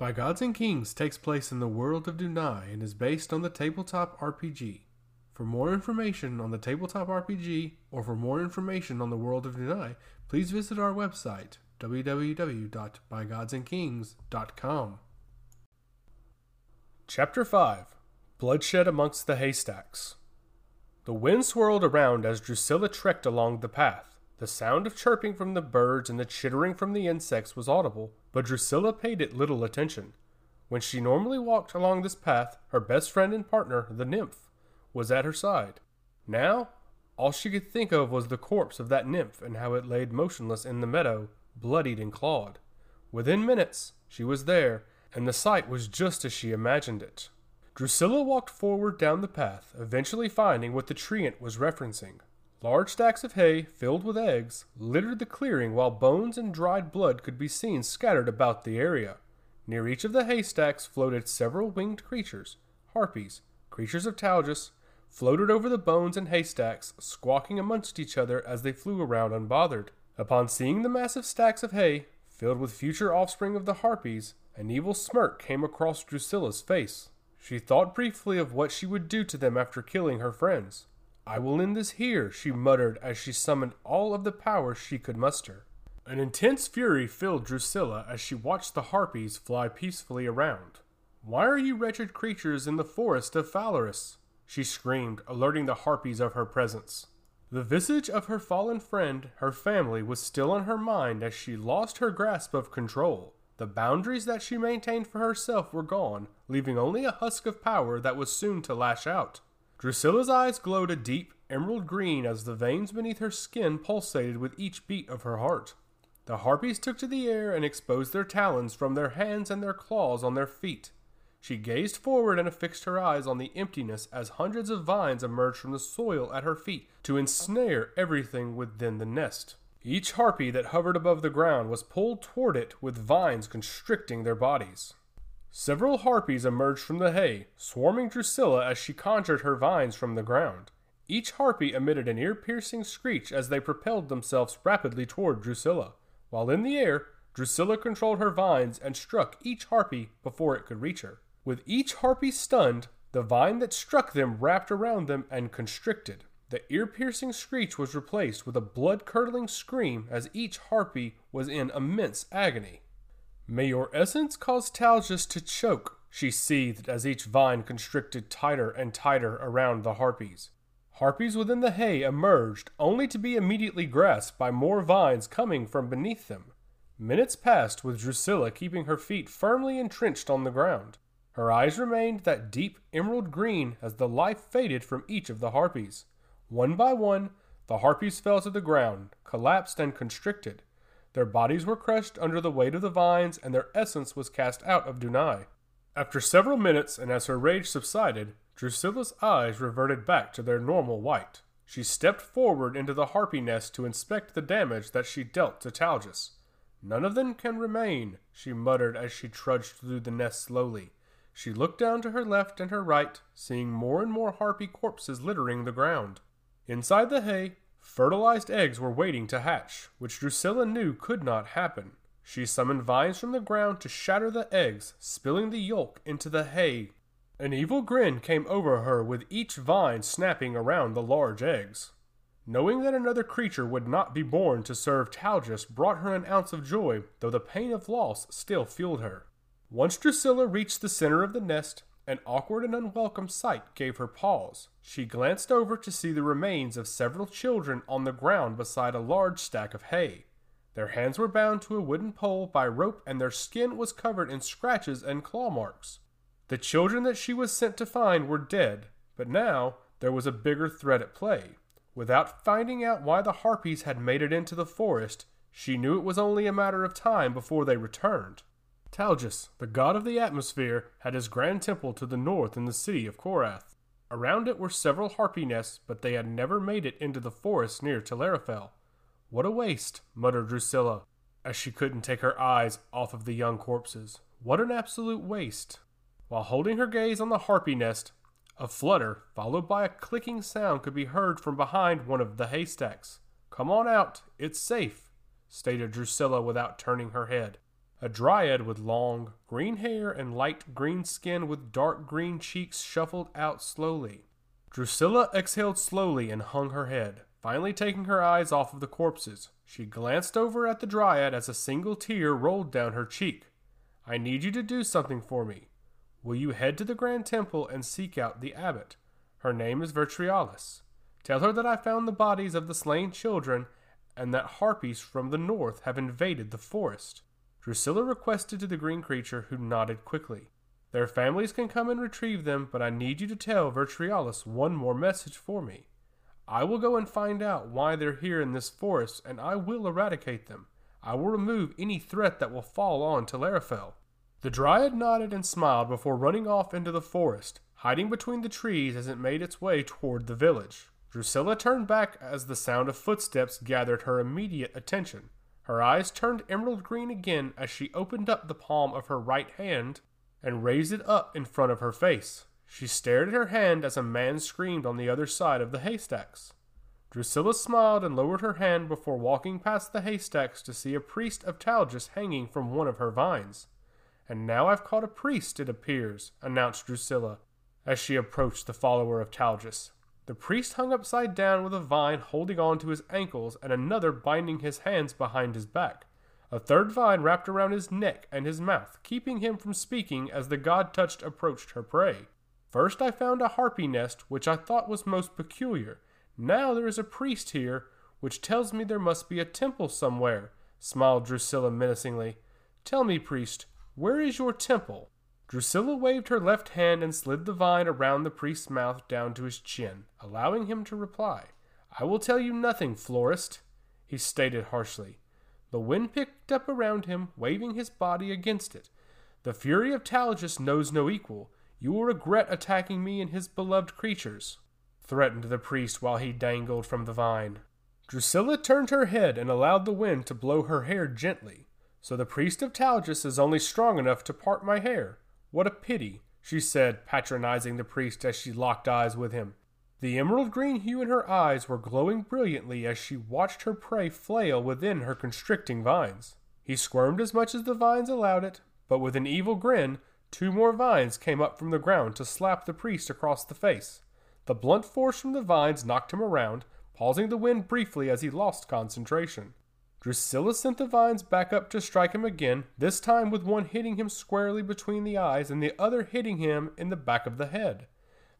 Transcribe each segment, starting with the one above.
By Gods and Kings takes place in the world of Dunai and is based on the tabletop RPG. For more information on the tabletop RPG or for more information on the world of Dunai, please visit our website www.bygodsandkings.com. Chapter 5 Bloodshed Amongst the Haystacks. The wind swirled around as Drusilla trekked along the path. The sound of chirping from the birds and the chittering from the insects was audible, but Drusilla paid it little attention. When she normally walked along this path, her best friend and partner, the nymph, was at her side. Now, all she could think of was the corpse of that nymph and how it laid motionless in the meadow, bloodied and clawed. Within minutes, she was there, and the sight was just as she imagined it. Drusilla walked forward down the path, eventually finding what the treant was referencing. Large stacks of hay, filled with eggs, littered the clearing while bones and dried blood could be seen scattered about the area. Near each of the haystacks floated several winged creatures, harpies, creatures of Talgus, floated over the bones and haystacks, squawking amongst each other as they flew around unbothered. Upon seeing the massive stacks of hay, filled with future offspring of the harpies, an evil smirk came across Drusilla's face. She thought briefly of what she would do to them after killing her friends. I will end this here, she muttered as she summoned all of the power she could muster. An intense fury filled Drusilla as she watched the harpies fly peacefully around. Why are you wretched creatures in the forest of Phalaris? she screamed, alerting the harpies of her presence. The visage of her fallen friend, her family, was still on her mind as she lost her grasp of control. The boundaries that she maintained for herself were gone, leaving only a husk of power that was soon to lash out. Drusilla's eyes glowed a deep emerald green as the veins beneath her skin pulsated with each beat of her heart. The harpies took to the air and exposed their talons from their hands and their claws on their feet. She gazed forward and affixed her eyes on the emptiness as hundreds of vines emerged from the soil at her feet to ensnare everything within the nest. Each harpy that hovered above the ground was pulled toward it with vines constricting their bodies. Several harpies emerged from the hay, swarming Drusilla as she conjured her vines from the ground. Each harpy emitted an ear piercing screech as they propelled themselves rapidly toward Drusilla. While in the air, Drusilla controlled her vines and struck each harpy before it could reach her. With each harpy stunned, the vine that struck them wrapped around them and constricted. The ear piercing screech was replaced with a blood curdling scream as each harpy was in immense agony. May your essence cause Talgus to choke, she seethed as each vine constricted tighter and tighter around the harpies. Harpies within the hay emerged, only to be immediately grasped by more vines coming from beneath them. Minutes passed with Drusilla keeping her feet firmly entrenched on the ground. Her eyes remained that deep emerald green as the life faded from each of the harpies. One by one, the harpies fell to the ground, collapsed and constricted. Their bodies were crushed under the weight of the vines, and their essence was cast out of Dunai. After several minutes, and as her rage subsided, Drusilla's eyes reverted back to their normal white. She stepped forward into the harpy nest to inspect the damage that she dealt to Talgus. None of them can remain, she muttered as she trudged through the nest slowly. She looked down to her left and her right, seeing more and more harpy corpses littering the ground. Inside the hay, Fertilized eggs were waiting to hatch, which Drusilla knew could not happen. She summoned vines from the ground to shatter the eggs, spilling the yolk into the hay. An evil grin came over her with each vine snapping around the large eggs. Knowing that another creature would not be born to serve Talgus brought her an ounce of joy, though the pain of loss still fueled her. Once Drusilla reached the center of the nest, an awkward and unwelcome sight gave her pause. She glanced over to see the remains of several children on the ground beside a large stack of hay. Their hands were bound to a wooden pole by rope and their skin was covered in scratches and claw marks. The children that she was sent to find were dead, but now there was a bigger threat at play. Without finding out why the harpies had made it into the forest, she knew it was only a matter of time before they returned. Talgus, the god of the atmosphere, had his grand temple to the north in the city of Korath. Around it were several harpy nests, but they had never made it into the forest near Telerifel. What a waste, muttered Drusilla, as she couldn't take her eyes off of the young corpses. What an absolute waste. While holding her gaze on the harpy nest, a flutter, followed by a clicking sound, could be heard from behind one of the haystacks. Come on out, it's safe, stated Drusilla without turning her head. A dryad with long, green hair and light green skin with dark green cheeks shuffled out slowly. Drusilla exhaled slowly and hung her head. Finally, taking her eyes off of the corpses, she glanced over at the dryad as a single tear rolled down her cheek. I need you to do something for me. Will you head to the Grand Temple and seek out the abbot? Her name is Virtualis. Tell her that I found the bodies of the slain children and that harpies from the north have invaded the forest. Drusilla requested to the green creature, who nodded quickly. Their families can come and retrieve them, but I need you to tell Virtualis one more message for me. I will go and find out why they're here in this forest, and I will eradicate them. I will remove any threat that will fall on Talerifel. The Dryad nodded and smiled before running off into the forest, hiding between the trees as it made its way toward the village. Drusilla turned back as the sound of footsteps gathered her immediate attention. Her eyes turned emerald green again as she opened up the palm of her right hand and raised it up in front of her face. She stared at her hand as a man screamed on the other side of the haystacks. Drusilla smiled and lowered her hand before walking past the haystacks to see a priest of Talgus hanging from one of her vines. And now I've caught a priest, it appears, announced Drusilla as she approached the follower of Talgus. The priest hung upside down with a vine holding on to his ankles and another binding his hands behind his back. A third vine wrapped around his neck and his mouth, keeping him from speaking as the god touched approached her prey. First I found a harpy nest, which I thought was most peculiar. Now there is a priest here, which tells me there must be a temple somewhere, smiled Drusilla menacingly. Tell me, priest, where is your temple? Drusilla waved her left hand and slid the vine around the priest's mouth down to his chin, allowing him to reply. I will tell you nothing, florist, he stated harshly. The wind picked up around him, waving his body against it. The fury of Talgus knows no equal. You will regret attacking me and his beloved creatures, threatened the priest while he dangled from the vine. Drusilla turned her head and allowed the wind to blow her hair gently. So the priest of Talgus is only strong enough to part my hair. What a pity, she said, patronizing the priest as she locked eyes with him. The emerald green hue in her eyes were glowing brilliantly as she watched her prey flail within her constricting vines. He squirmed as much as the vines allowed it, but with an evil grin, two more vines came up from the ground to slap the priest across the face. The blunt force from the vines knocked him around, pausing the wind briefly as he lost concentration. Drusilla sent the vines back up to strike him again, this time with one hitting him squarely between the eyes and the other hitting him in the back of the head.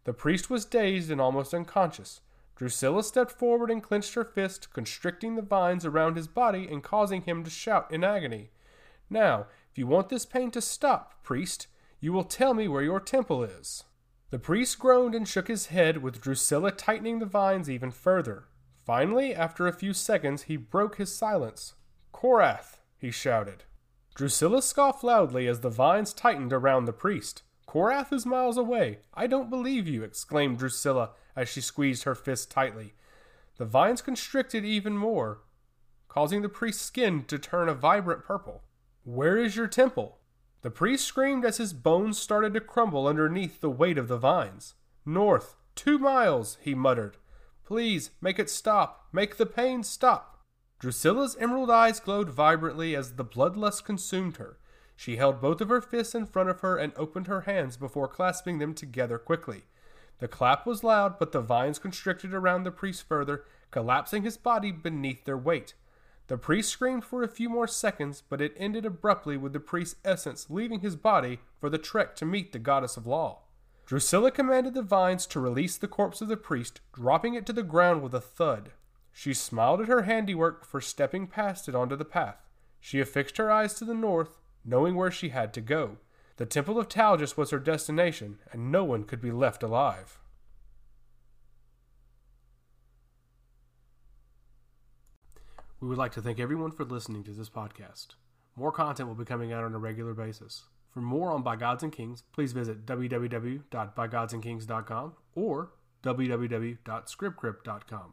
The priest was dazed and almost unconscious. Drusilla stepped forward and clenched her fist, constricting the vines around his body and causing him to shout in agony. Now, if you want this pain to stop, priest, you will tell me where your temple is. The priest groaned and shook his head, with Drusilla tightening the vines even further. Finally, after a few seconds, he broke his silence. Korath, he shouted. Drusilla scoffed loudly as the vines tightened around the priest. Korath is miles away. I don't believe you, exclaimed Drusilla as she squeezed her fist tightly. The vines constricted even more, causing the priest's skin to turn a vibrant purple. Where is your temple? The priest screamed as his bones started to crumble underneath the weight of the vines. North, two miles, he muttered. Please, make it stop. Make the pain stop. Drusilla's emerald eyes glowed vibrantly as the bloodlust consumed her. She held both of her fists in front of her and opened her hands before clasping them together quickly. The clap was loud, but the vines constricted around the priest further, collapsing his body beneath their weight. The priest screamed for a few more seconds, but it ended abruptly with the priest's essence leaving his body for the trek to meet the goddess of law. Drusilla commanded the vines to release the corpse of the priest, dropping it to the ground with a thud. She smiled at her handiwork for stepping past it onto the path. She affixed her eyes to the north, knowing where she had to go. The Temple of Talgus was her destination, and no one could be left alive. We would like to thank everyone for listening to this podcast. More content will be coming out on a regular basis. For more on By Gods and Kings, please visit www.bygodsandkings.com or www.scriptcrypt.com.